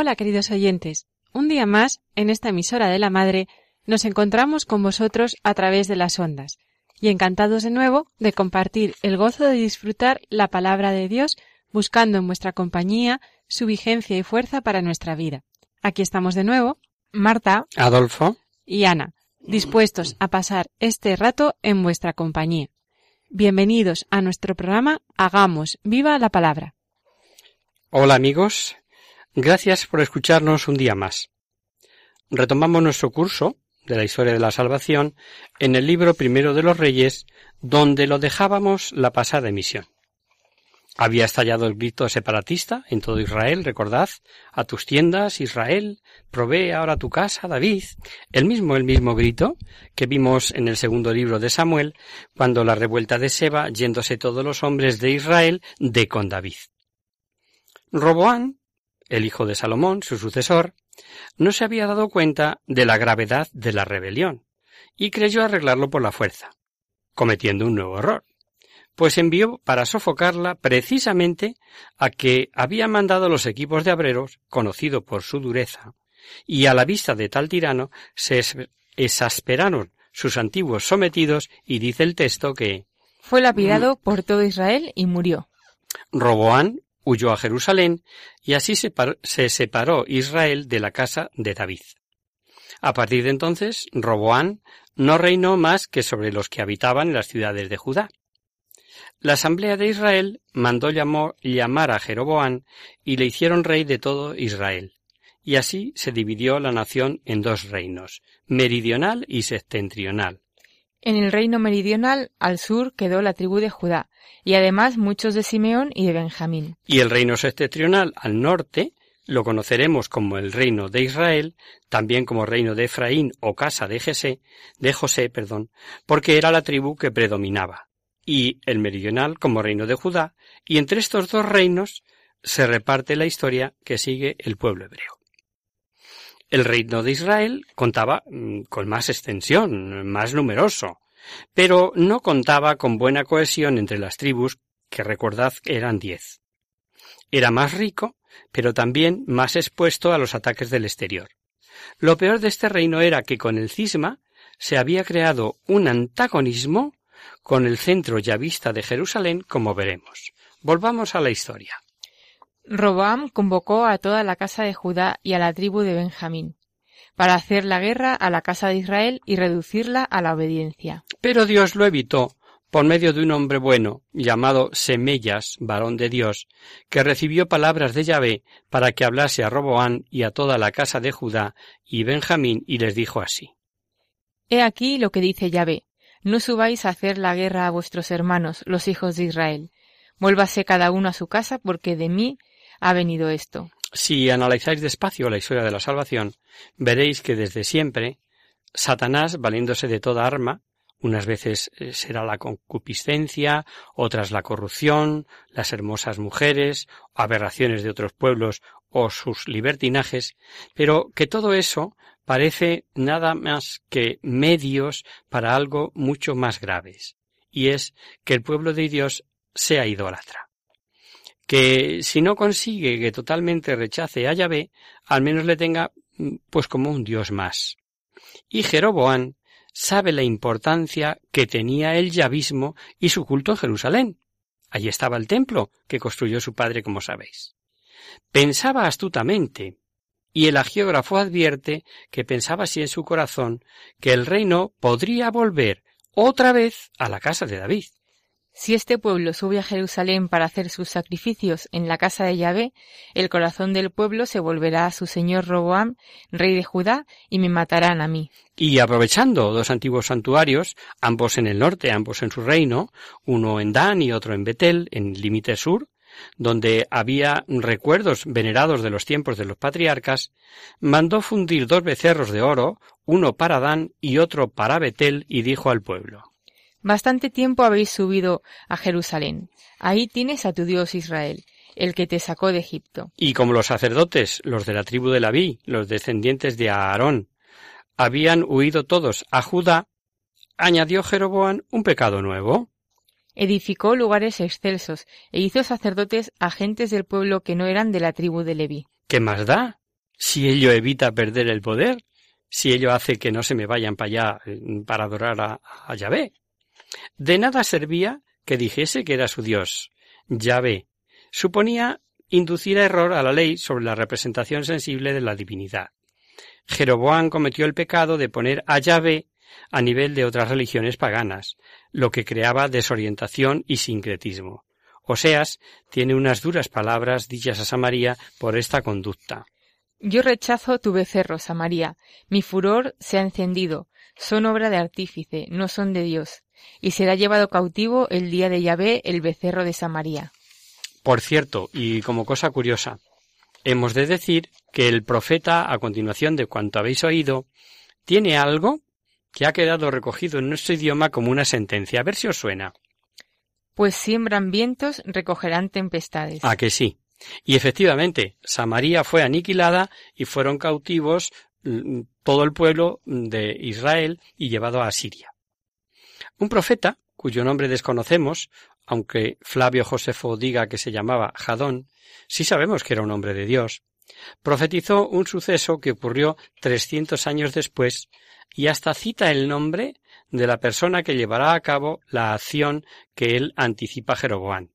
Hola queridos oyentes, un día más, en esta emisora de la Madre, nos encontramos con vosotros a través de las ondas, y encantados de nuevo de compartir el gozo de disfrutar la palabra de Dios, buscando en vuestra compañía su vigencia y fuerza para nuestra vida. Aquí estamos de nuevo, Marta Adolfo. y Ana, dispuestos a pasar este rato en vuestra compañía. Bienvenidos a nuestro programa Hagamos viva la palabra. Hola amigos. Gracias por escucharnos un día más. Retomamos nuestro curso de la historia de la salvación en el libro primero de los Reyes, donde lo dejábamos la pasada emisión. Había estallado el grito separatista en todo Israel, recordad, a tus tiendas, Israel, provee ahora tu casa, David, el mismo, el mismo grito que vimos en el segundo libro de Samuel, cuando la revuelta de Seba, yéndose todos los hombres de Israel de con David. Roboán, el hijo de Salomón, su sucesor, no se había dado cuenta de la gravedad de la rebelión y creyó arreglarlo por la fuerza, cometiendo un nuevo error, pues envió para sofocarla precisamente a que había mandado los equipos de obreros, conocido por su dureza, y a la vista de tal tirano se exasperaron sus antiguos sometidos y dice el texto que Fue lapidado por todo Israel y murió. Roboán huyó a Jerusalén y así se, par- se separó Israel de la casa de David. A partir de entonces, Roboán no reinó más que sobre los que habitaban en las ciudades de Judá. La asamblea de Israel mandó llamar a Jeroboán y le hicieron rey de todo Israel. Y así se dividió la nación en dos reinos, meridional y septentrional. En el reino meridional, al sur, quedó la tribu de Judá, y además muchos de Simeón y de Benjamín. Y el reino septentrional al norte lo conoceremos como el reino de Israel, también como reino de Efraín o casa de José, de José, perdón, porque era la tribu que predominaba, y el meridional como reino de Judá, y entre estos dos reinos se reparte la historia que sigue el pueblo hebreo. El reino de Israel contaba mm, con más extensión, más numeroso, pero no contaba con buena cohesión entre las tribus, que recordad eran diez. Era más rico, pero también más expuesto a los ataques del exterior. Lo peor de este reino era que con el cisma se había creado un antagonismo con el centro yavista de Jerusalén, como veremos. Volvamos a la historia. Roboam convocó a toda la casa de Judá y a la tribu de Benjamín, para hacer la guerra a la casa de Israel y reducirla a la obediencia. Pero Dios lo evitó por medio de un hombre bueno llamado Semellas, varón de Dios, que recibió palabras de Yahvé para que hablase a Roboán y a toda la casa de Judá y Benjamín y les dijo así. He aquí lo que dice Yahvé. No subáis a hacer la guerra a vuestros hermanos, los hijos de Israel. Vuélvase cada uno a su casa, porque de mí venido esto. Si analizáis despacio la historia de la salvación, veréis que desde siempre Satanás, valiéndose de toda arma, unas veces eh, será la concupiscencia, otras la corrupción, las hermosas mujeres, aberraciones de otros pueblos o sus libertinajes, pero que todo eso parece nada más que medios para algo mucho más graves, y es que el pueblo de Dios sea idólatra. Que si no consigue que totalmente rechace a Yahvé, al menos le tenga mm, pues como un Dios más. Y Jeroboán sabe la importancia que tenía el yavismo y su culto en Jerusalén. Allí estaba el templo que construyó su padre, como sabéis. Pensaba astutamente y el agiógrafo advierte que pensaba así en su corazón que el reino podría volver otra vez a la casa de David. Si este pueblo sube a Jerusalén para hacer sus sacrificios en la casa de Yahvé, el corazón del pueblo se volverá a su señor Roboam, rey de Judá, y me matarán a mí. Y aprovechando dos antiguos santuarios, ambos en el norte, ambos en su reino, uno en Dan y otro en Betel, en el límite sur, donde había recuerdos venerados de los tiempos de los patriarcas, mandó fundir dos becerros de oro, uno para Dan y otro para Betel, y dijo al pueblo Bastante tiempo habéis subido a Jerusalén. Ahí tienes a tu Dios Israel, el que te sacó de Egipto. Y como los sacerdotes, los de la tribu de Labí, los descendientes de Aarón, habían huido todos a Judá, añadió Jeroboam un pecado nuevo. Edificó lugares excelsos e hizo sacerdotes a gentes del pueblo que no eran de la tribu de Leví. ¿Qué más da? Si ello evita perder el poder, si ello hace que no se me vayan para allá eh, para adorar a, a Yahvé. De nada servía que dijese que era su Dios. Yahvé. Suponía inducir a error a la ley sobre la representación sensible de la divinidad. Jeroboam cometió el pecado de poner a Yahvé a nivel de otras religiones paganas, lo que creaba desorientación y sincretismo. Oseas tiene unas duras palabras dichas a Samaria por esta conducta. Yo rechazo tu becerro, Samaria. Mi furor se ha encendido. Son obra de artífice, no son de Dios y será llevado cautivo el día de Yahvé, el becerro de Samaria. Por cierto, y como cosa curiosa, hemos de decir que el profeta, a continuación de cuanto habéis oído, tiene algo que ha quedado recogido en nuestro idioma como una sentencia. A ver si os suena. Pues siembran vientos, recogerán tempestades. ¿A que sí? Y efectivamente, Samaria fue aniquilada y fueron cautivos todo el pueblo de Israel y llevado a Siria. Un profeta, cuyo nombre desconocemos, aunque Flavio Josefo diga que se llamaba Jadón, sí sabemos que era un hombre de Dios, profetizó un suceso que ocurrió trescientos años después y hasta cita el nombre de la persona que llevará a cabo la acción que él anticipa Jeroboán.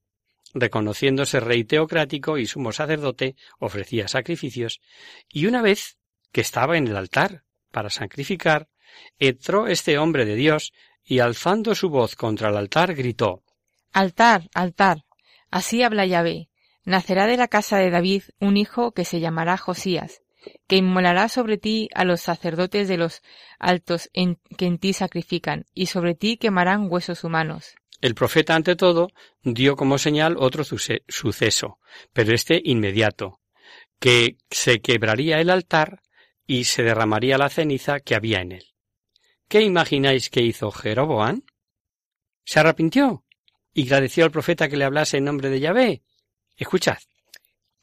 Reconociéndose rey teocrático y sumo sacerdote, ofrecía sacrificios, y una vez que estaba en el altar para sacrificar, entró este hombre de Dios y alzando su voz contra el altar gritó Altar, altar. Así habla Yahvé. Nacerá de la casa de David un hijo que se llamará Josías, que inmolará sobre ti a los sacerdotes de los altos en, que en ti sacrifican, y sobre ti quemarán huesos humanos. El profeta, ante todo, dio como señal otro suceso, pero este inmediato, que se quebraría el altar y se derramaría la ceniza que había en él. ¿Qué imagináis que hizo Jeroboam? Se arrepintió y agradeció al profeta que le hablase en nombre de Yahvé. Escuchad.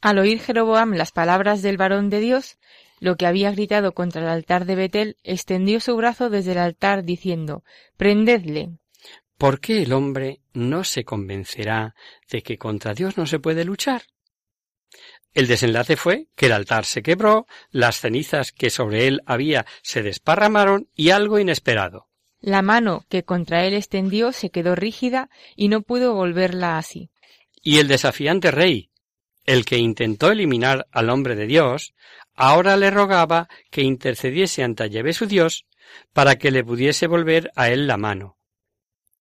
Al oír Jeroboam las palabras del varón de Dios, lo que había gritado contra el altar de Betel, extendió su brazo desde el altar diciendo Prendedle. ¿Por qué el hombre no se convencerá de que contra Dios no se puede luchar? El desenlace fue que el altar se quebró, las cenizas que sobre él había se desparramaron y algo inesperado. La mano que contra él extendió se quedó rígida y no pudo volverla así. Y el desafiante rey, el que intentó eliminar al hombre de Dios, ahora le rogaba que intercediese ante Yahvé su Dios para que le pudiese volver a él la mano.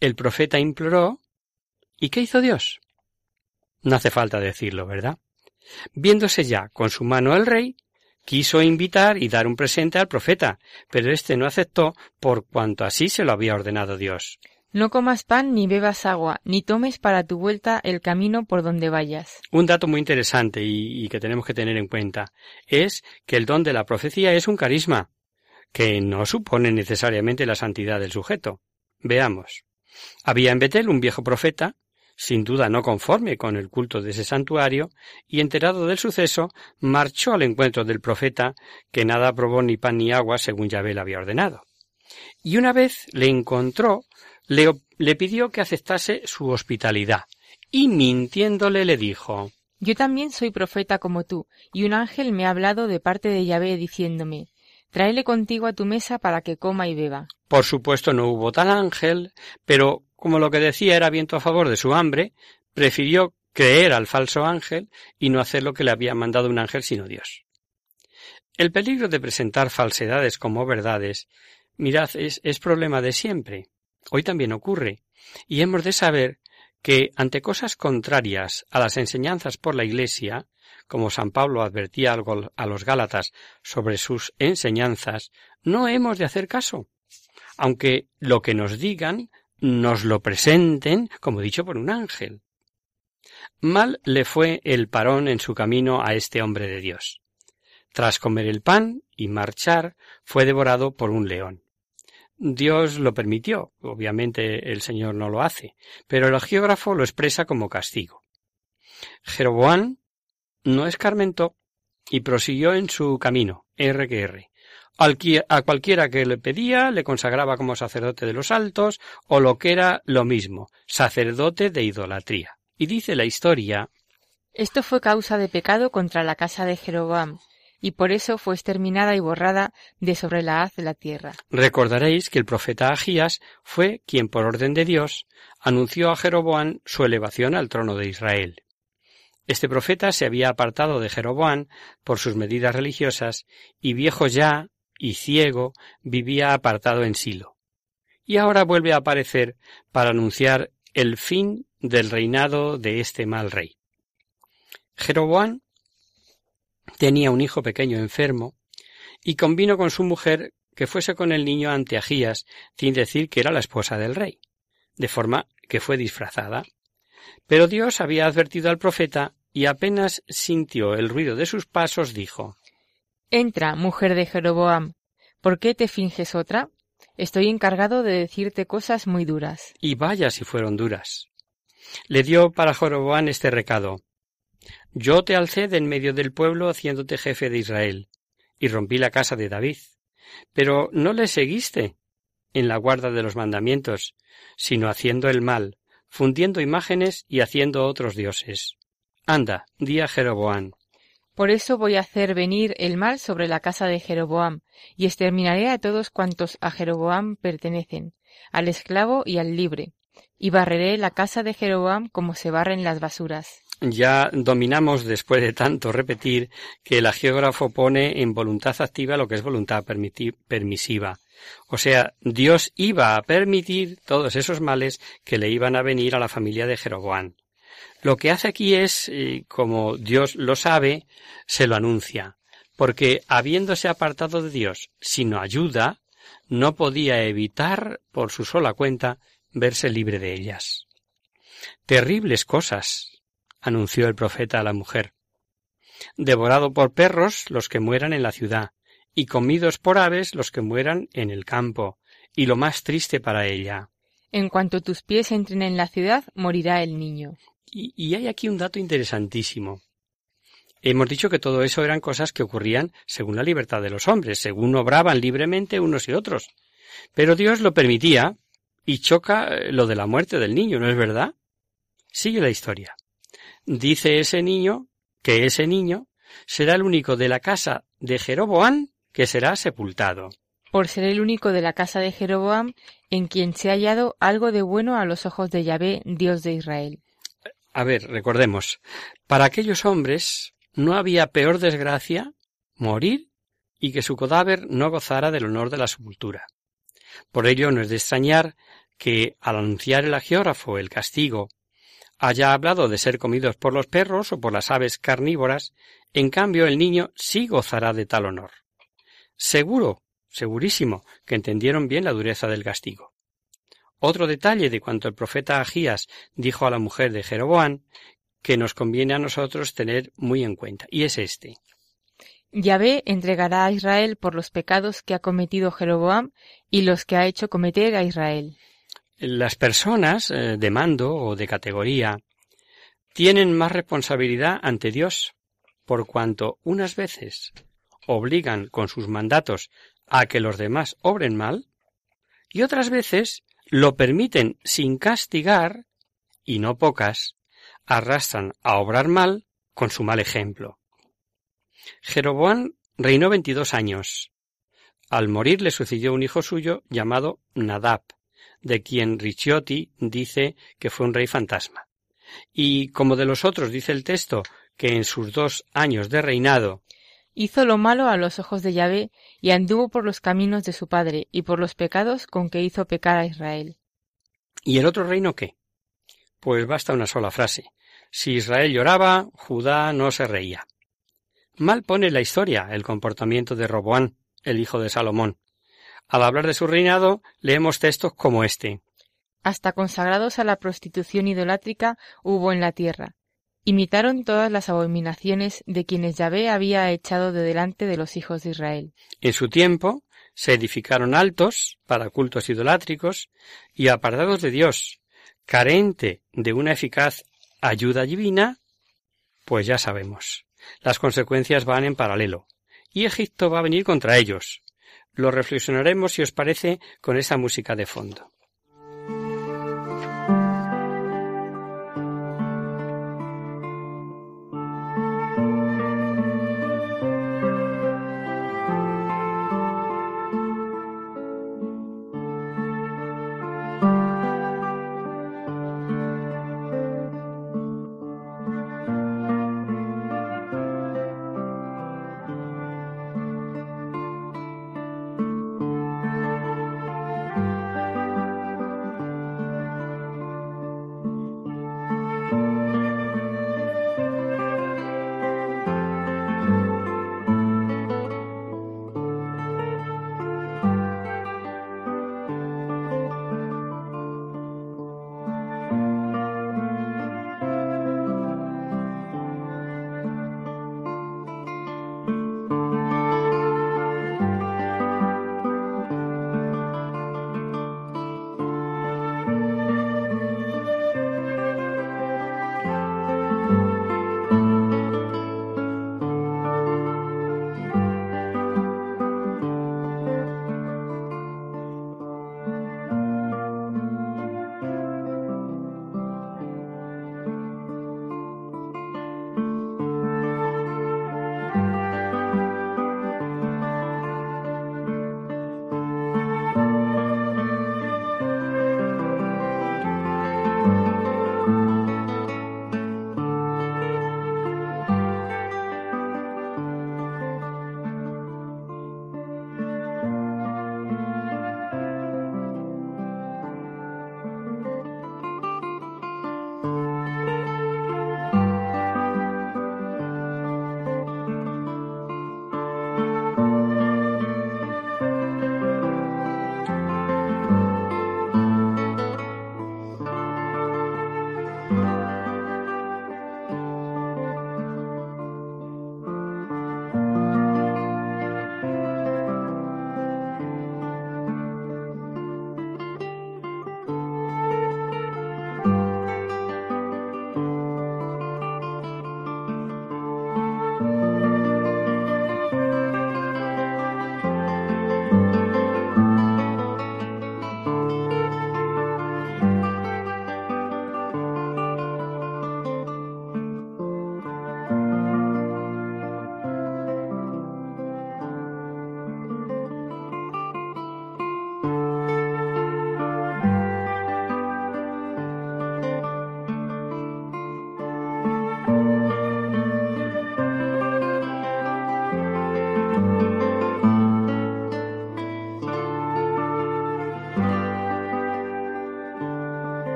El profeta imploró ¿Y qué hizo Dios? No hace falta decirlo, ¿verdad? Viéndose ya con su mano el rey, quiso invitar y dar un presente al profeta, pero éste no aceptó por cuanto así se lo había ordenado Dios. No comas pan ni bebas agua, ni tomes para tu vuelta el camino por donde vayas. Un dato muy interesante y, y, que tenemos que tener en cuenta es que el don de la profecía es un carisma, que no supone necesariamente la santidad del sujeto. Veamos. Había en Betel un viejo profeta sin duda no conforme con el culto de ese santuario, y enterado del suceso, marchó al encuentro del profeta, que nada probó ni pan ni agua según Yahvé le había ordenado. Y una vez le encontró, le, le pidió que aceptase su hospitalidad, y mintiéndole le dijo Yo también soy profeta como tú, y un ángel me ha hablado de parte de Yahvé diciéndome Tráele contigo a tu mesa para que coma y beba. Por supuesto no hubo tal ángel, pero como lo que decía era viento a favor de su hambre, prefirió creer al falso ángel y no hacer lo que le había mandado un ángel sino Dios. El peligro de presentar falsedades como verdades, mirad, es, es problema de siempre. Hoy también ocurre. Y hemos de saber que ante cosas contrarias a las enseñanzas por la Iglesia, como San Pablo advertía a los Gálatas sobre sus enseñanzas, no hemos de hacer caso, aunque lo que nos digan nos lo presenten como dicho por un ángel. Mal le fue el parón en su camino a este hombre de Dios. Tras comer el pan y marchar, fue devorado por un león. Dios lo permitió, obviamente el Señor no lo hace, pero el geógrafo lo expresa como castigo. Jeroboán no escarmentó y prosiguió en su camino, R que R. A cualquiera que le pedía le consagraba como sacerdote de los altos o lo que era lo mismo, sacerdote de idolatría. Y dice la historia Esto fue causa de pecado contra la casa de Jeroboam, y por eso fue exterminada y borrada de sobre la haz de la tierra. Recordaréis que el profeta Agías fue quien por orden de Dios anunció a Jeroboam su elevación al trono de Israel. Este profeta se había apartado de Jeroboam por sus medidas religiosas y viejo ya y ciego vivía apartado en Silo. Y ahora vuelve a aparecer para anunciar el fin del reinado de este mal rey. Jeroboam tenía un hijo pequeño enfermo y convino con su mujer que fuese con el niño ante Agías, sin decir que era la esposa del rey, de forma que fue disfrazada. Pero Dios había advertido al profeta y apenas sintió el ruido de sus pasos dijo Entra, mujer de Jeroboam. ¿Por qué te finges otra? Estoy encargado de decirte cosas muy duras. Y vaya si fueron duras. Le dio para Jeroboam este recado. Yo te alcé de en medio del pueblo haciéndote jefe de Israel, y rompí la casa de David. Pero no le seguiste en la guarda de los mandamientos, sino haciendo el mal, fundiendo imágenes y haciendo otros dioses. Anda, di a Jeroboam. Por eso voy a hacer venir el mal sobre la casa de Jeroboam, y exterminaré a todos cuantos a Jeroboam pertenecen, al esclavo y al libre, y barreré la casa de Jeroboam como se barren las basuras. Ya dominamos, después de tanto repetir, que el geógrafo pone en voluntad activa lo que es voluntad permisiva. O sea, Dios iba a permitir todos esos males que le iban a venir a la familia de Jeroboam. Lo que hace aquí es, eh, como Dios lo sabe, se lo anuncia, porque habiéndose apartado de Dios sino ayuda, no podía evitar, por su sola cuenta, verse libre de ellas. Terribles cosas, anunció el profeta a la mujer. Devorado por perros los que mueran en la ciudad, y comidos por aves los que mueran en el campo, y lo más triste para ella. En cuanto tus pies entren en la ciudad, morirá el niño. Y, hay aquí un dato interesantísimo. Hemos dicho que todo eso eran cosas que ocurrían según la libertad de los hombres, según obraban libremente unos y otros. Pero Dios lo permitía y choca eh, lo de la muerte del niño, ¿no es verdad? Sigue la historia. Dice ese niño que ese niño será el único de la casa de Jeroboam que será sepultado. Por ser el único de la casa de Jeroboam en quien se ha hallado algo de bueno a los ojos de Yahvé, Dios de Israel. A ver, recordemos, para aquellos hombres no había peor desgracia morir y que su cadáver no gozara del honor de la sepultura. Por ello no es de extrañar que, al anunciar el agiógrafo el castigo, haya hablado de ser comidos por los perros o por las aves carnívoras, en cambio el niño sí gozará de tal honor. Seguro, segurísimo, que entendieron bien la dureza del castigo. Otro detalle de cuanto el profeta Agías dijo a la mujer de Jeroboam que nos conviene a nosotros tener muy en cuenta, y es este. Yahvé entregará a Israel por los pecados que ha cometido Jeroboam y los que ha hecho cometer a Israel. Las personas eh, de mando o de categoría tienen más responsabilidad ante Dios, por cuanto unas veces obligan con sus mandatos a que los demás obren mal, y otras veces lo permiten sin castigar, y no pocas, arrastran a obrar mal con su mal ejemplo. Jeroboam reinó veintidós años. Al morir le sucedió un hijo suyo llamado Nadab, de quien Ricciotti dice que fue un rey fantasma. Y como de los otros dice el texto que en sus dos años de reinado Hizo lo malo a los ojos de Yahvé y anduvo por los caminos de su padre y por los pecados con que hizo pecar a Israel. ¿Y el otro reino qué? Pues basta una sola frase. Si Israel lloraba, Judá no se reía. Mal pone la historia el comportamiento de Roboán, el hijo de Salomón. Al hablar de su reinado, leemos textos como este. Hasta consagrados a la prostitución idolátrica hubo en la tierra. Imitaron todas las abominaciones de quienes Yahvé había echado de delante de los hijos de Israel. En su tiempo se edificaron altos para cultos idolátricos y apartados de Dios, carente de una eficaz ayuda divina, pues ya sabemos. Las consecuencias van en paralelo. Y Egipto va a venir contra ellos. Lo reflexionaremos, si os parece, con esa música de fondo.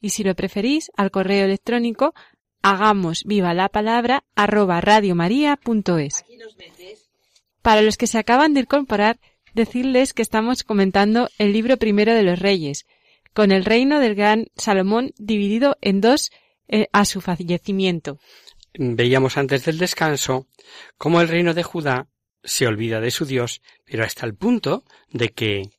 y si lo preferís, al correo electrónico hagamos viva la palabra arroba radiomaria.es. Para los que se acaban de incorporar, decirles que estamos comentando el libro primero de los reyes, con el reino del gran Salomón dividido en dos eh, a su fallecimiento. Veíamos antes del descanso cómo el reino de Judá se olvida de su Dios, pero hasta el punto de que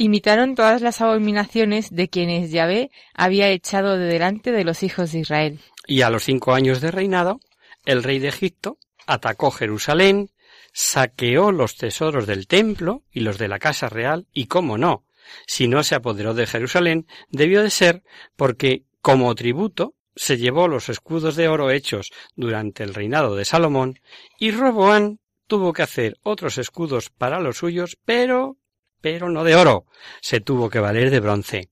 imitaron todas las abominaciones de quienes Yahvé había echado de delante de los hijos de Israel. Y a los cinco años de reinado, el rey de Egipto atacó Jerusalén, saqueó los tesoros del templo y los de la casa real, y cómo no, si no se apoderó de Jerusalén, debió de ser porque, como tributo, se llevó los escudos de oro hechos durante el reinado de Salomón, y Roboán tuvo que hacer otros escudos para los suyos, pero pero no de oro, se tuvo que valer de bronce.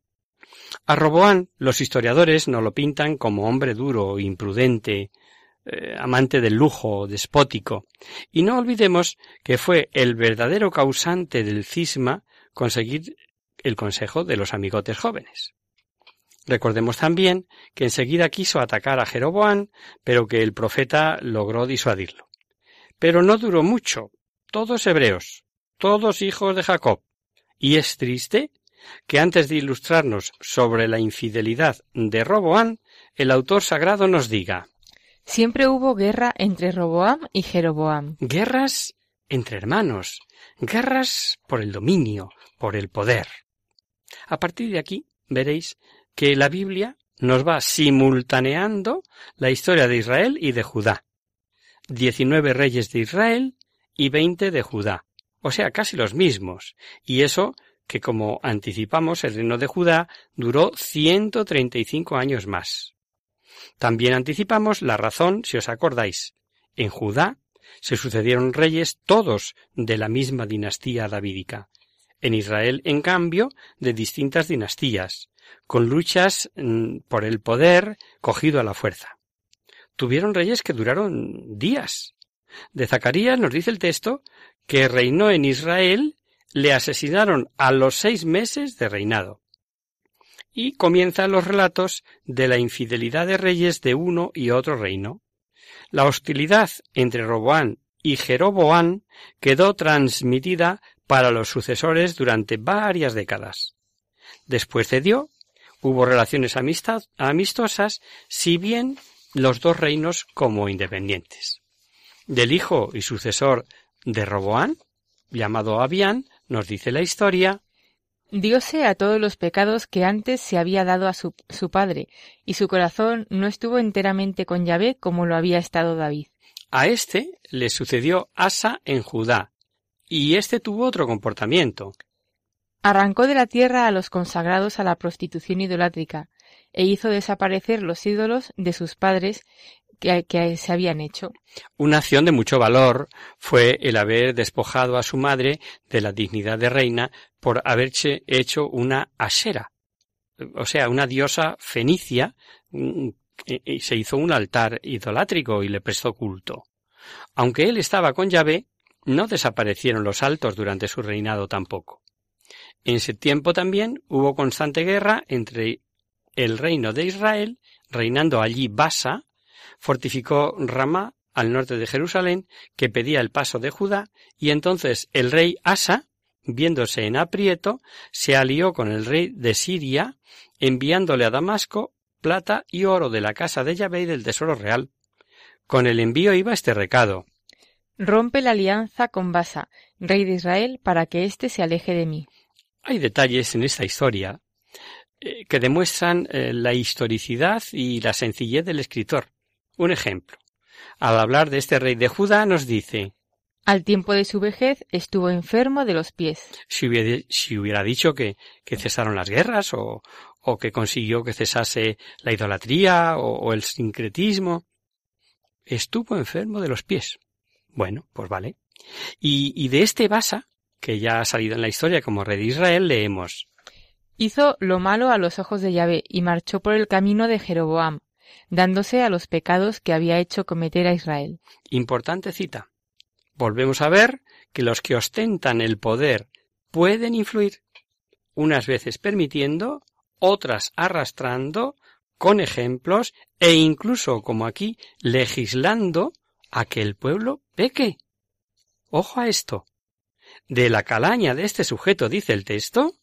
A Roboán los historiadores no lo pintan como hombre duro, imprudente, eh, amante del lujo, despótico, y no olvidemos que fue el verdadero causante del cisma conseguir el consejo de los amigotes jóvenes. Recordemos también que enseguida quiso atacar a Jeroboán, pero que el profeta logró disuadirlo. Pero no duró mucho. Todos hebreos, todos hijos de Jacob, y es triste que antes de ilustrarnos sobre la infidelidad de Roboán, el autor sagrado nos diga Siempre hubo guerra entre Roboam y Jeroboam. Guerras entre hermanos, guerras por el dominio, por el poder. A partir de aquí veréis que la Biblia nos va simultaneando la historia de Israel y de Judá. Diecinueve reyes de Israel y veinte de Judá o sea, casi los mismos, y eso que como anticipamos el reino de Judá duró 135 años más. También anticipamos la razón, si os acordáis. En Judá se sucedieron reyes todos de la misma dinastía davídica. En Israel, en cambio, de distintas dinastías, con luchas mm, por el poder cogido a la fuerza. Tuvieron reyes que duraron días. De Zacarías nos dice el texto que reinó en Israel, le asesinaron a los seis meses de reinado. Y comienzan los relatos de la infidelidad de reyes de uno y otro reino. La hostilidad entre Roboán y Jeroboán quedó transmitida para los sucesores durante varias décadas. Después cedió, hubo relaciones amistosas, si bien los dos reinos como independientes. Del hijo y sucesor de Roboán, llamado Abián, nos dice la historia Diose a todos los pecados que antes se había dado a su, su, padre, y su corazón no estuvo enteramente con Yahvé como lo había estado David. A este le sucedió Asa en Judá, y este tuvo otro comportamiento. Arrancó de la tierra a los consagrados a la prostitución idolátrica, e hizo desaparecer los ídolos de sus padres que, se habían hecho. Una acción de mucho valor fue el haber despojado a su madre de la dignidad de reina por haberse hecho una asera, o sea, una diosa fenicia, mm, y se hizo un altar idolátrico y le prestó culto. Aunque él estaba con Yahvé, no desaparecieron los altos durante su reinado tampoco. En ese tiempo también hubo constante guerra entre el reino de Israel, reinando allí Basa, fortificó Ramá al norte de Jerusalén, que pedía el paso de Judá, y entonces el rey Asa, viéndose en aprieto, se alió con el rey de Siria, enviándole a Damasco plata y oro de la casa de Yahvé y del tesoro real. Con el envío iba este recado. Rompe la alianza con Basa, rey de Israel, para que éste se aleje de mí. Hay detalles en esta historia eh, que demuestran eh, la historicidad y la sencillez del escritor. Un ejemplo. Al hablar de este rey de Judá nos dice Al tiempo de su vejez estuvo enfermo de los pies. Si hubiera, si hubiera dicho que, que, cesaron las guerras o, o que consiguió que cesase la idolatría o, el sincretismo. Estuvo enfermo de los pies. Bueno, pues vale. Y, y de este Basa, que ya ha salido en la historia como rey de Israel, leemos. Hizo lo malo a los ojos de Yahvé y marchó por el camino de Jeroboam, dándose a los pecados que había hecho cometer a Israel. Importante cita. Volvemos a ver que los que ostentan el poder pueden influir, unas veces permitiendo, otras arrastrando, con ejemplos e incluso, como aquí, legislando a que el pueblo peque. Ojo a esto. De la calaña de este sujeto dice el texto.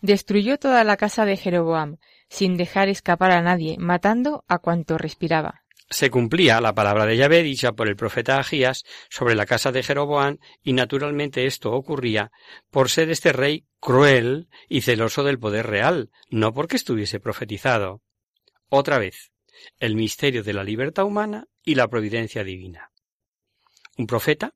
Destruyó toda la casa de Jeroboam, sin dejar escapar a nadie, matando a cuanto respiraba. Se cumplía la palabra de Yahvé dicha por el profeta Agías sobre la casa de Jeroboam, y naturalmente esto ocurría por ser este rey cruel y celoso del poder real, no porque estuviese profetizado. Otra vez, el misterio de la libertad humana y la providencia divina. Un profeta,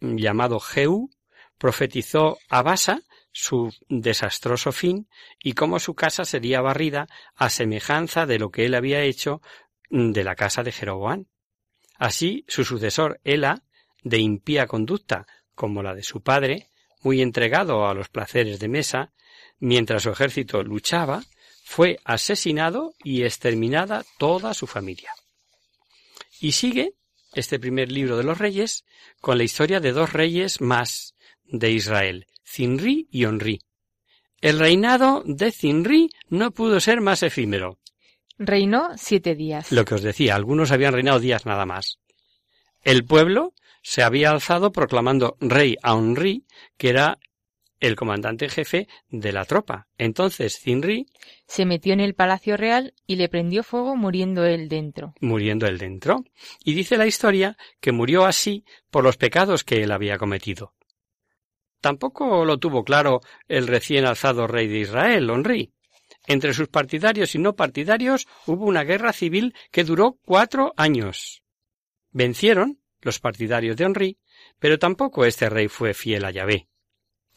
llamado Jehú, profetizó a Basa su desastroso fin y cómo su casa sería barrida a semejanza de lo que él había hecho de la casa de Jeroboam. Así, su sucesor Ela, de impía conducta como la de su padre, muy entregado a los placeres de mesa, mientras su ejército luchaba, fue asesinado y exterminada toda su familia. Y sigue este primer libro de los reyes con la historia de dos reyes más de Israel, Zinri y Onri. El reinado de Zinri no pudo ser más efímero. Reinó siete días. Lo que os decía, algunos habían reinado días nada más. El pueblo se había alzado proclamando rey a Onri, que era el comandante jefe de la tropa. Entonces Zinri se metió en el palacio real y le prendió fuego muriendo él dentro. Muriendo él dentro. Y dice la historia que murió así por los pecados que él había cometido. Tampoco lo tuvo claro el recién alzado rey de Israel, Onri. Entre sus partidarios y no partidarios hubo una guerra civil que duró cuatro años. Vencieron los partidarios de Onri, pero tampoco este rey fue fiel a Yahvé.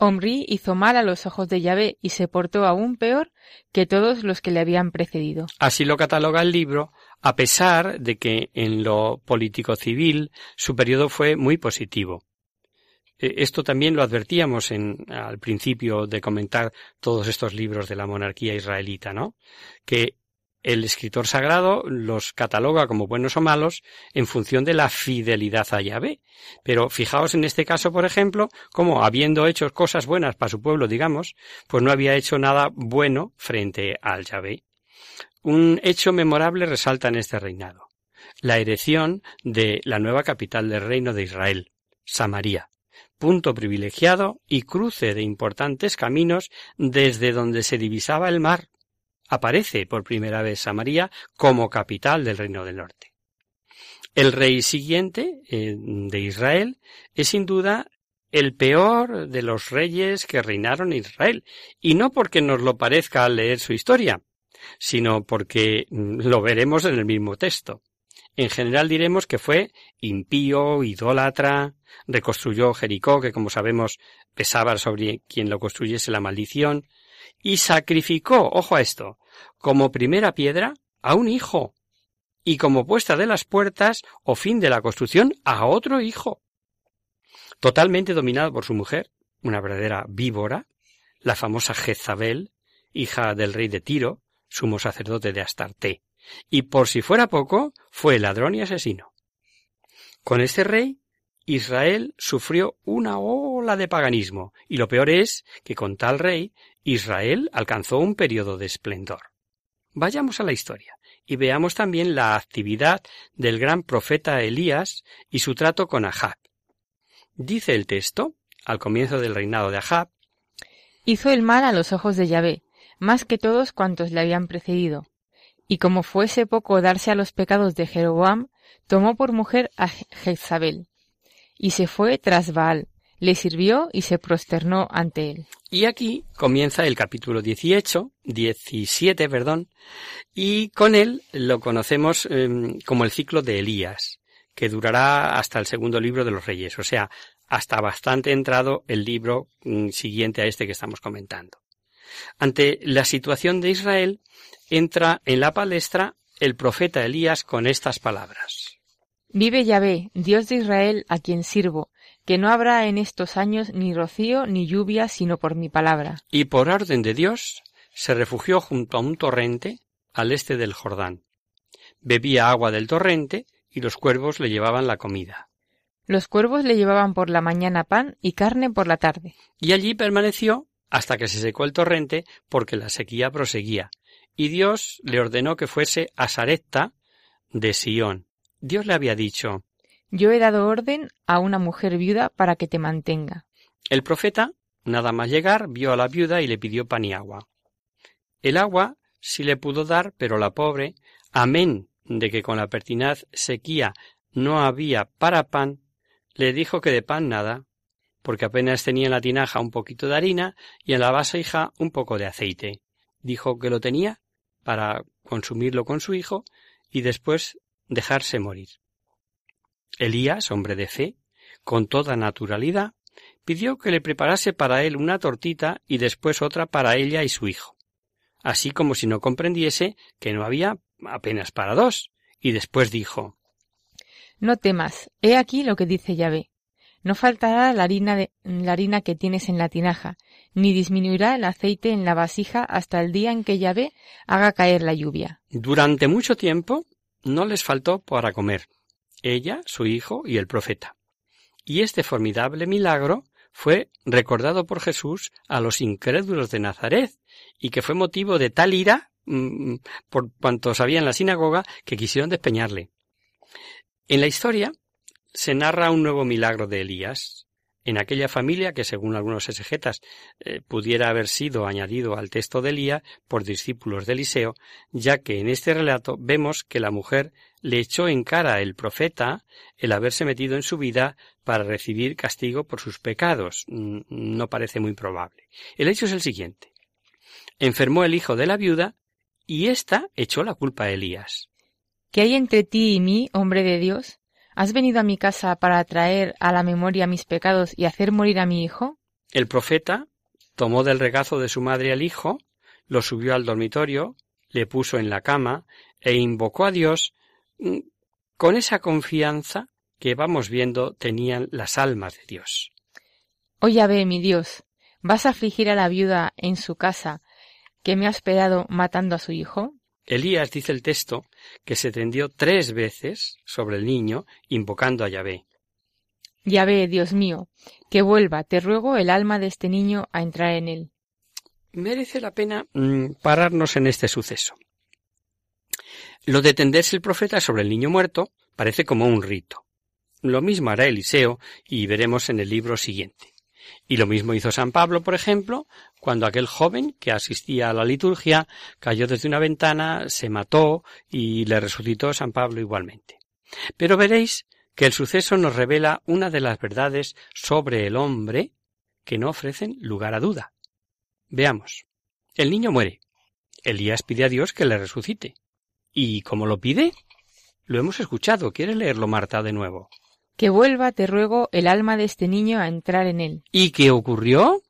Omri hizo mal a los ojos de Yahvé y se portó aún peor que todos los que le habían precedido. Así lo cataloga el libro, a pesar de que en lo político civil su periodo fue muy positivo. Eh, esto también lo advertíamos en, al principio de comentar todos estos libros de la monarquía israelita, ¿no? Que el escritor sagrado los cataloga como buenos o malos en función de la fidelidad a Yahvé. Pero fijaos en este caso, por ejemplo, como habiendo hecho cosas buenas para su pueblo, digamos, pues no había hecho nada bueno frente al Yahvé. Un hecho memorable resalta en este reinado. La erección de la nueva capital del reino de Israel, Samaria punto privilegiado y cruce de importantes caminos desde donde se divisaba el mar. Aparece por primera vez Samaria como capital del Reino del Norte. El rey siguiente eh, de Israel es sin duda el peor de los reyes que reinaron en Israel, y no porque nos lo parezca al leer su historia, sino porque mm, lo veremos en el mismo texto. En general diremos que fue impío, idólatra, reconstruyó Jericó, que como sabemos pesaba sobre quien lo construyese la maldición, y sacrificó, ojo a esto, como primera piedra a un hijo, y como puesta de las puertas o fin de la construcción a otro hijo. Totalmente dominado por su mujer, una verdadera víbora, la famosa Jezabel, hija del rey de Tiro, sumo sacerdote de Astarté y por si fuera poco, fue ladrón y asesino. Con este rey, Israel sufrió una ola de paganismo, y lo peor es que con tal rey, Israel alcanzó un periodo de esplendor. Vayamos a la historia y veamos también la actividad del gran profeta Elías y su trato con Ahab. Dice el texto, al comienzo del reinado de Ahab, Hizo el mal a los ojos de Yahvé, más que todos cuantos le habían precedido, y como fuese poco darse a los pecados de Jeroboam, tomó por mujer a Jezabel, y se fue tras Baal, le sirvió y se prosternó ante él. Y aquí comienza el capítulo 18, 17, perdón, y con él lo conocemos em, como el ciclo de Elías, que durará hasta el segundo libro de los reyes, o sea, hasta bastante entrado el libro mm, siguiente a este que estamos comentando. Ante la situación de Israel, entra en la palestra el profeta Elías con estas palabras. Vive Yahvé, Dios de Israel, a quien sirvo, que no habrá en estos años ni rocío ni lluvia sino por mi palabra. Y por orden de Dios se refugió junto a un torrente al este del Jordán. Bebía agua del torrente y los cuervos le llevaban la comida. Los cuervos le llevaban por la mañana pan y carne por la tarde. Y allí permaneció hasta que se secó el torrente porque la sequía proseguía. Y Dios le ordenó que fuese a Sarepta de Sión. Dios le había dicho Yo he dado orden a una mujer viuda para que te mantenga. El profeta, nada más llegar, vio a la viuda y le pidió pan y agua. El agua sí le pudo dar, pero la pobre, amén de que con la pertinaz sequía no había para pan, le dijo que de pan nada, porque apenas tenía en la tinaja un poquito de harina y en la vasija un poco de aceite. Dijo que lo tenía para consumirlo con su hijo y después dejarse morir. Elías, hombre de fe, con toda naturalidad, pidió que le preparase para él una tortita y después otra para ella y su hijo, así como si no comprendiese que no había apenas para dos, y después dijo No temas, he aquí lo que dice Yahvé. No faltará la harina, que tienes en la tinaja, ni disminuirá el aceite en la vasija hasta el día en que Yahvé haga caer la lluvia. Durante mucho tiempo no les faltó para comer, ella, su hijo y el profeta. Y este formidable milagro fue recordado por Jesús a los incrédulos de Nazaret, y que fue motivo de tal ira Mm, por cuanto sabía en la sinagoga que quisieron despeñarle. En la historia se narra un nuevo milagro de Elías, en aquella familia que, según algunos exegetas, eh, pudiera haber sido añadido al texto de Elías por discípulos de Eliseo, ya que en este relato vemos que la mujer le echó en cara el profeta el haberse metido en su vida para recibir castigo por sus pecados. No parece muy probable. El hecho es el siguiente. Enfermó el hijo de la viuda y ésta echó la culpa a Elías. ¿Qué hay entre ti y mí, hombre de Dios? ¿Has venido a mi casa para traer a la memoria mis pecados y hacer morir a mi hijo? El profeta tomó del regazo de su madre al hijo, lo subió al dormitorio, le puso en la cama e invocó a Dios mm, con esa confianza que vamos viendo tenían las almas de Dios. Oye, ve, mi Dios, ¿vas a afligir a la viuda en su casa que me ha hospedado matando a su hijo? Elías dice el texto que se tendió tres veces sobre el niño invocando a Yahvé. Yahvé, Dios mío, que vuelva, te ruego, el alma de este niño a entrar en él. Merece la pena mm, pararnos en este suceso. Lo de tenderse el profeta sobre el niño muerto parece como un rito. Lo mismo hará Eliseo y veremos en el libro siguiente. Y lo mismo hizo San Pablo, por ejemplo, cuando aquel joven que asistía a la liturgia cayó desde una ventana, se mató y le resucitó San Pablo igualmente. Pero veréis que el suceso nos revela una de las verdades sobre el hombre que no ofrecen lugar a duda. Veamos. El niño muere. Elías pide a Dios que le resucite. ¿Y cómo lo pide? Lo hemos escuchado. ¿Quieres leerlo, Marta, de nuevo? Que vuelva, te ruego, el alma de este niño a entrar en él. ¿Y qué ocurrió?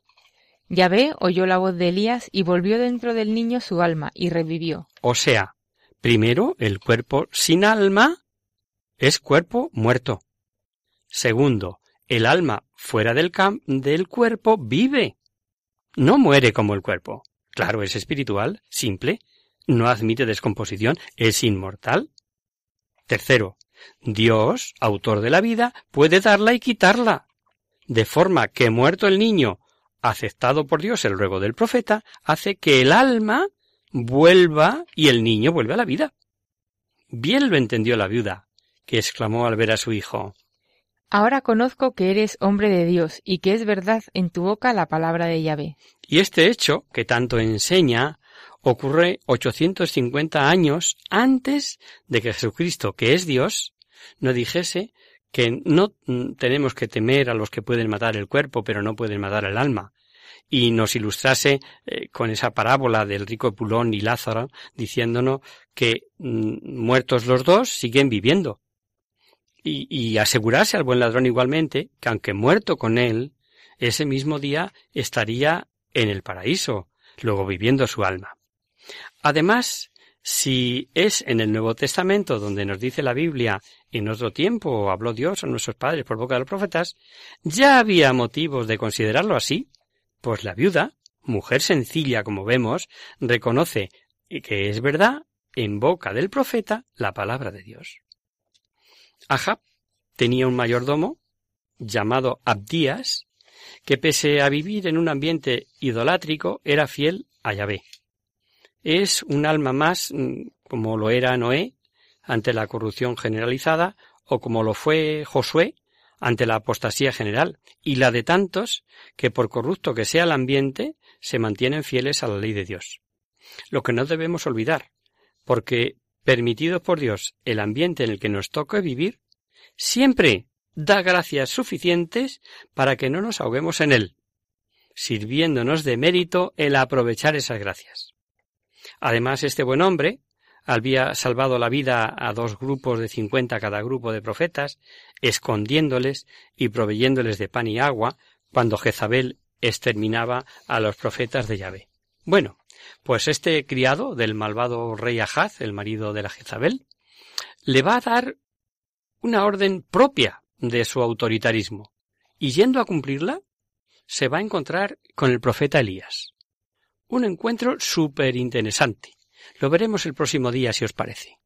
Yahvé oyó la voz de Elías y volvió dentro del niño su alma y revivió. O sea, primero, el cuerpo sin alma es cuerpo muerto. Segundo, el alma fuera del, del cuerpo vive. No muere como el cuerpo. Claro, es espiritual, simple, no admite descomposición, es inmortal. Tercero, Dios, autor de la vida, puede darla y quitarla. De forma que muerto el niño, aceptado por Dios el ruego del profeta, hace que el alma vuelva y el niño vuelve a la vida. Bien lo entendió la viuda, que exclamó al ver a su hijo. Ahora conozco que eres hombre de Dios y que es verdad en tu boca la palabra de Yahvé. Y este hecho, que tanto enseña, ocurre 850 años antes de que Jesucristo, que es Dios, no dijese que no tenemos que temer a los que pueden matar el cuerpo, pero no pueden matar el alma, y nos ilustrase eh, con esa parábola del rico Pulón y Lázaro, diciéndonos que mm, muertos los dos siguen viviendo. Y, y asegurarse al buen ladrón igualmente que aunque muerto con él, ese mismo día estaría en el paraíso, luego viviendo su alma. Además, si es en el Nuevo Testamento donde nos dice la Biblia en otro tiempo habló Dios a nuestros padres por boca de los profetas, ya había motivos de considerarlo así, pues la viuda, mujer sencilla como vemos, reconoce que es verdad en boca del profeta la palabra de Dios. Ahab tenía un mayordomo llamado Abdías, que pese a vivir en un ambiente idolátrico era fiel a Yahvé. Es un alma más mm, como lo era Noé ante la corrupción generalizada o como lo fue Josué ante la apostasía general y la de tantos que por corrupto que sea el ambiente se mantienen fieles a la ley de Dios. Lo que no debemos olvidar, porque permitido por Dios el ambiente en el que nos toque vivir, siempre da gracias suficientes para que no nos ahoguemos en él, sirviéndonos de mérito el aprovechar esas gracias. Además, este buen hombre había salvado la vida a dos grupos de cincuenta cada grupo de profetas, escondiéndoles y proveyéndoles de pan y agua cuando Jezabel exterminaba a los profetas de Yahvé. Bueno, pues este criado del malvado rey Ahaz, el marido de la Jezabel, le va a dar una orden propia de su autoritarismo, y yendo a cumplirla, se va a encontrar con el profeta Elías. Un encuentro súper interesante. Lo veremos el próximo día, si os parece.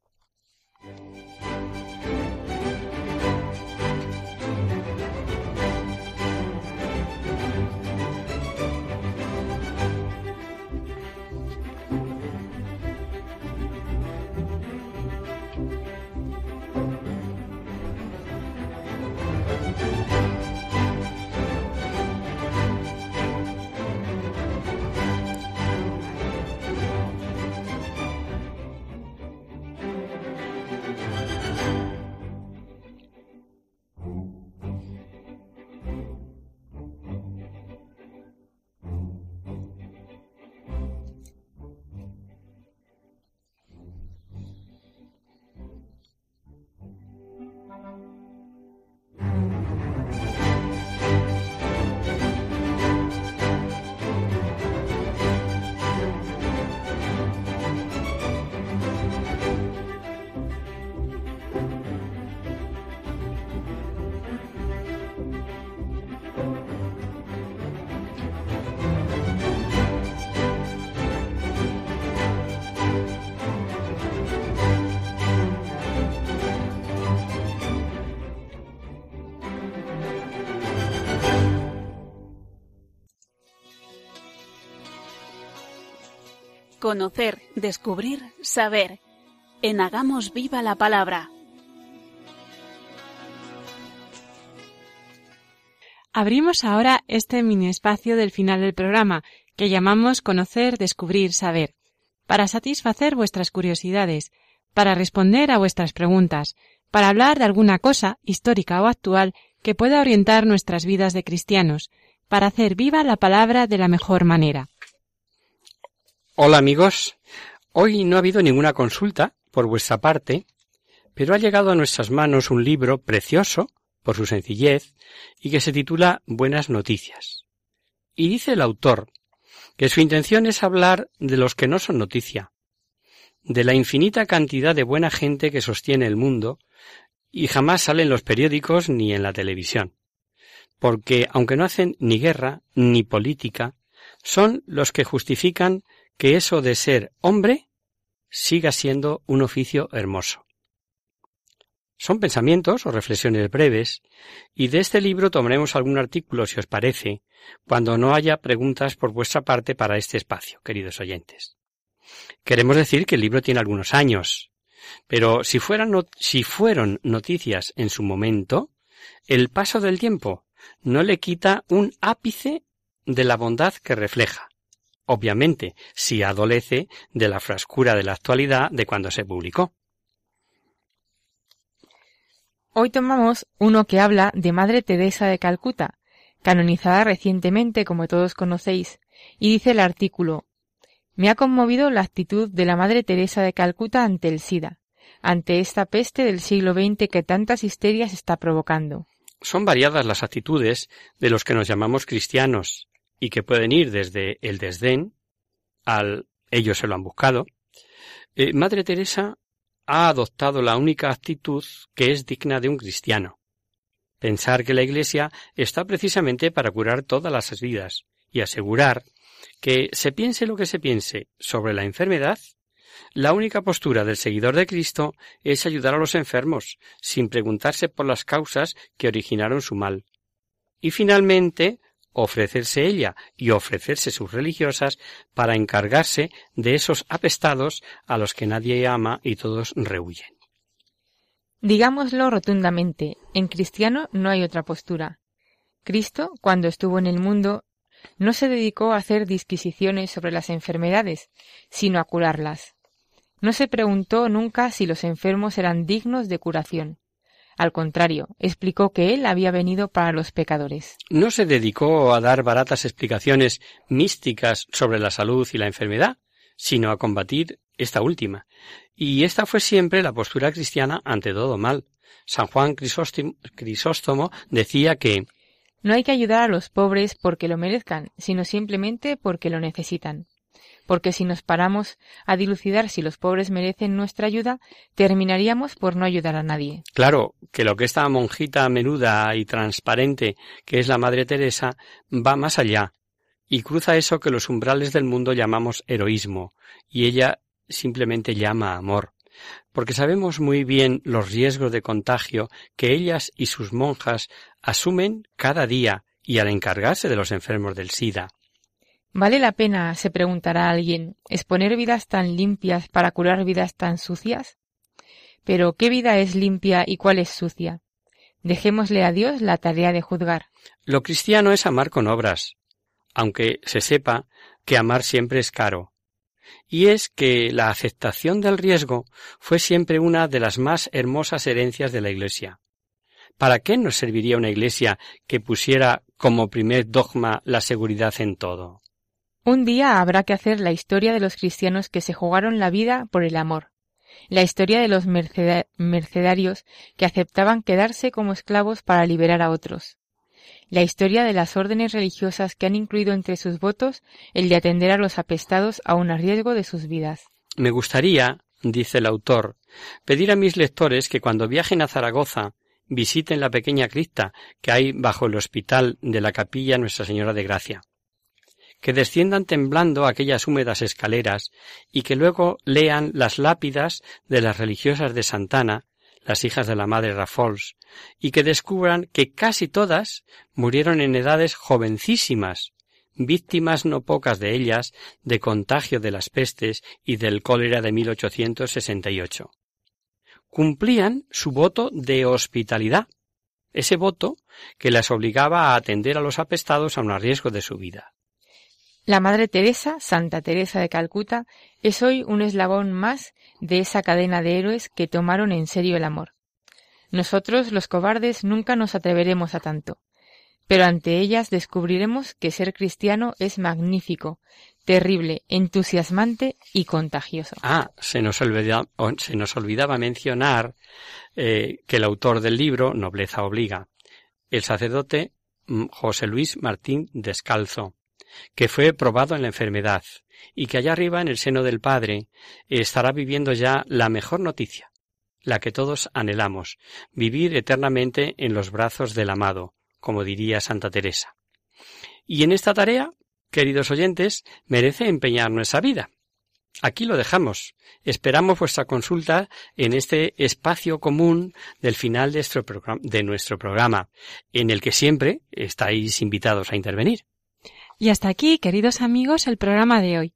Conocer, descubrir, saber. En Hagamos Viva la Palabra. Abrimos ahora este mini espacio del final del programa, que llamamos Conocer, Descubrir, Saber, para satisfacer vuestras curiosidades, para responder a vuestras preguntas, para hablar de alguna cosa, histórica o actual, que pueda orientar nuestras vidas de cristianos, para hacer viva la palabra de la mejor manera. Hola amigos, hoy no ha habido ninguna consulta por vuestra parte, pero ha llegado a nuestras manos un libro precioso por su sencillez y que se titula Buenas noticias. Y dice el autor que su intención es hablar de los que no son noticia, de la infinita cantidad de buena gente que sostiene el mundo y jamás sale en los periódicos ni en la televisión, porque aunque no hacen ni guerra ni política, son los que justifican que eso de ser hombre siga siendo un oficio hermoso. Son pensamientos o reflexiones breves, y de este libro tomaremos algún artículo, si os parece, cuando no haya preguntas por vuestra parte para este espacio, queridos oyentes. Queremos decir que el libro tiene algunos años, pero si, fueran si fueron noticias en su momento, el paso del tiempo no le quita un ápice de la bondad que refleja, obviamente si adolece de la frascura de la actualidad de cuando se publicó. Hoy tomamos uno que habla de Madre Teresa de Calcuta, canonizada recientemente, como todos conocéis, y dice el artículo Me ha conmovido la actitud de la Madre Teresa de Calcuta ante el SIDA, ante esta peste del siglo XX que tantas histerias está provocando. Son variadas las actitudes de los que nos llamamos cristianos, y que pueden ir desde el desdén, al ellos se lo han buscado, eh, Madre Teresa ha adoptado la única actitud que es digna de un cristiano. Pensar que la Iglesia está precisamente para curar todas las heridas y asegurar que se piense lo que se piense sobre la enfermedad, la única postura del seguidor de Cristo es ayudar a los enfermos, sin preguntarse por las causas que originaron su mal. Y finalmente, ofrecerse ella y ofrecerse sus religiosas para encargarse de esos apestados a los que nadie ama y todos rehuyen. Digámoslo rotundamente, en cristiano no hay otra postura. Cristo, cuando estuvo en el mundo, no se dedicó a hacer disquisiciones sobre las enfermedades, sino a curarlas. No se preguntó nunca si los enfermos eran dignos de curación. Al contrario, explicó que Él había venido para los pecadores. No se dedicó a dar baratas explicaciones místicas sobre la salud y la enfermedad, sino a combatir esta última. Y esta fue siempre la postura cristiana ante todo mal. San Juan Crisóstomo decía que no hay que ayudar a los pobres porque lo merezcan, sino simplemente porque lo necesitan porque si nos paramos a dilucidar si los pobres merecen nuestra ayuda, terminaríamos por no ayudar a nadie. Claro, que lo que esta monjita menuda y transparente que es la Madre Teresa va más allá y cruza eso que los umbrales del mundo llamamos heroísmo, y ella simplemente llama amor, porque sabemos muy bien los riesgos de contagio que ellas y sus monjas asumen cada día y al encargarse de los enfermos del SIDA. ¿Vale la pena, se preguntará alguien, exponer vidas tan limpias para curar vidas tan sucias? Pero, ¿qué vida es limpia y cuál es sucia? Dejémosle a Dios la tarea de juzgar. Lo cristiano es amar con obras, aunque se sepa que amar siempre es caro. Y es que la aceptación del riesgo fue siempre una de las más hermosas herencias de la Iglesia. ¿Para qué nos serviría una Iglesia que pusiera como primer dogma la seguridad en todo? Un día habrá que hacer la historia de los cristianos que se jugaron la vida por el amor, la historia de los mercedarios que aceptaban quedarse como esclavos para liberar a otros, la historia de las órdenes religiosas que han incluido entre sus votos el de atender a los apestados aun a riesgo de sus vidas. Me gustaría, dice el autor, pedir a mis lectores que cuando viajen a Zaragoza visiten la pequeña cripta que hay bajo el hospital de la capilla Nuestra Señora de Gracia que desciendan temblando aquellas húmedas escaleras y que luego lean las lápidas de las religiosas de Santana, las hijas de la madre Rafols, y que descubran que casi todas murieron en edades jovencísimas, víctimas no pocas de ellas de contagio de las pestes y del cólera de 1868. Cumplían su voto de hospitalidad, ese voto que las obligaba a atender a los apestados a un riesgo de su vida. La Madre Teresa, Santa Teresa de Calcuta, es hoy un eslabón más de esa cadena de héroes que tomaron en serio el amor. Nosotros, los cobardes, nunca nos atreveremos a tanto, pero ante ellas descubriremos que ser cristiano es magnífico, terrible, entusiasmante y contagioso. Ah, se nos, se nos olvidaba mencionar eh, que el autor del libro, Nobleza Obliga, el sacerdote mm, José Luis Martín Descalzo, que fue probado en la enfermedad y que allá arriba en el seno del Padre estará viviendo ya la mejor noticia, la que todos anhelamos, vivir eternamente en los brazos del amado, como diría Santa Teresa. Y en esta tarea, queridos oyentes, merece empeñar nuestra vida. Aquí lo dejamos. Esperamos vuestra consulta en este espacio común del final de nuestro, programa, en el que siempre estáis invitados a intervenir. Y hasta aquí, queridos amigos, el programa de hoy.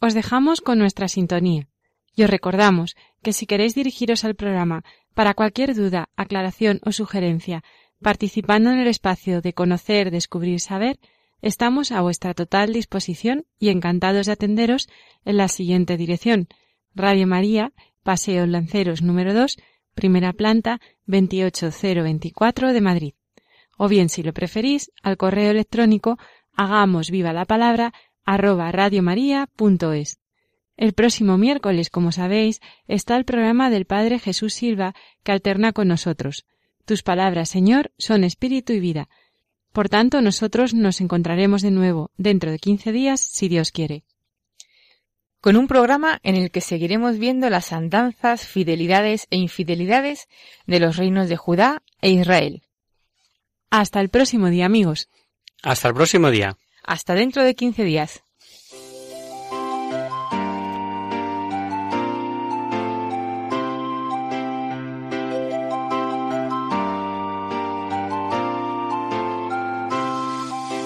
Os dejamos con nuestra sintonía. Y os recordamos que si queréis dirigiros al programa para cualquier duda, aclaración o sugerencia, participando en el espacio de conocer, descubrir, saber, estamos a vuestra total disposición y encantados de atenderos en la siguiente dirección. Radio María, Paseo Lanceros número 2, primera planta, 28024 de Madrid. O bien, si lo preferís, al correo electrónico hagamos viva la palabra arroba radiomaria.es. El próximo miércoles, como sabéis, está el programa del Padre Jesús Silva que alterna con nosotros. Tus palabras, Señor, son espíritu y vida. Por tanto, nosotros nos encontraremos de nuevo dentro de quince días, si Dios quiere. con un programa en el que seguiremos viendo las andanzas, fidelidades e infidelidades de los reinos de Judá e Israel. Hasta el próximo día, amigos. Hasta el próximo día. Hasta dentro de 15 días.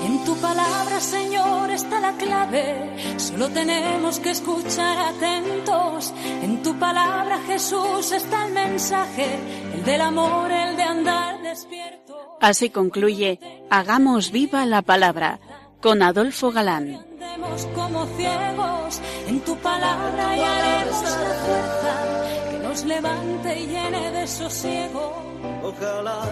En tu palabra, Señor, está la clave. Solo tenemos que escuchar atentos. En tu palabra, Jesús, está el mensaje. El del amor, el de andar despierto. Así concluye Hagamos viva la palabra con Adolfo Galán. Como ciegos. En tu palabra y haremos la fuerza que nos levante y llene de sosiego. Ojalá